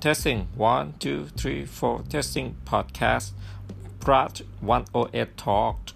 testing. One two three four. Testing podcast. Part 108 talk.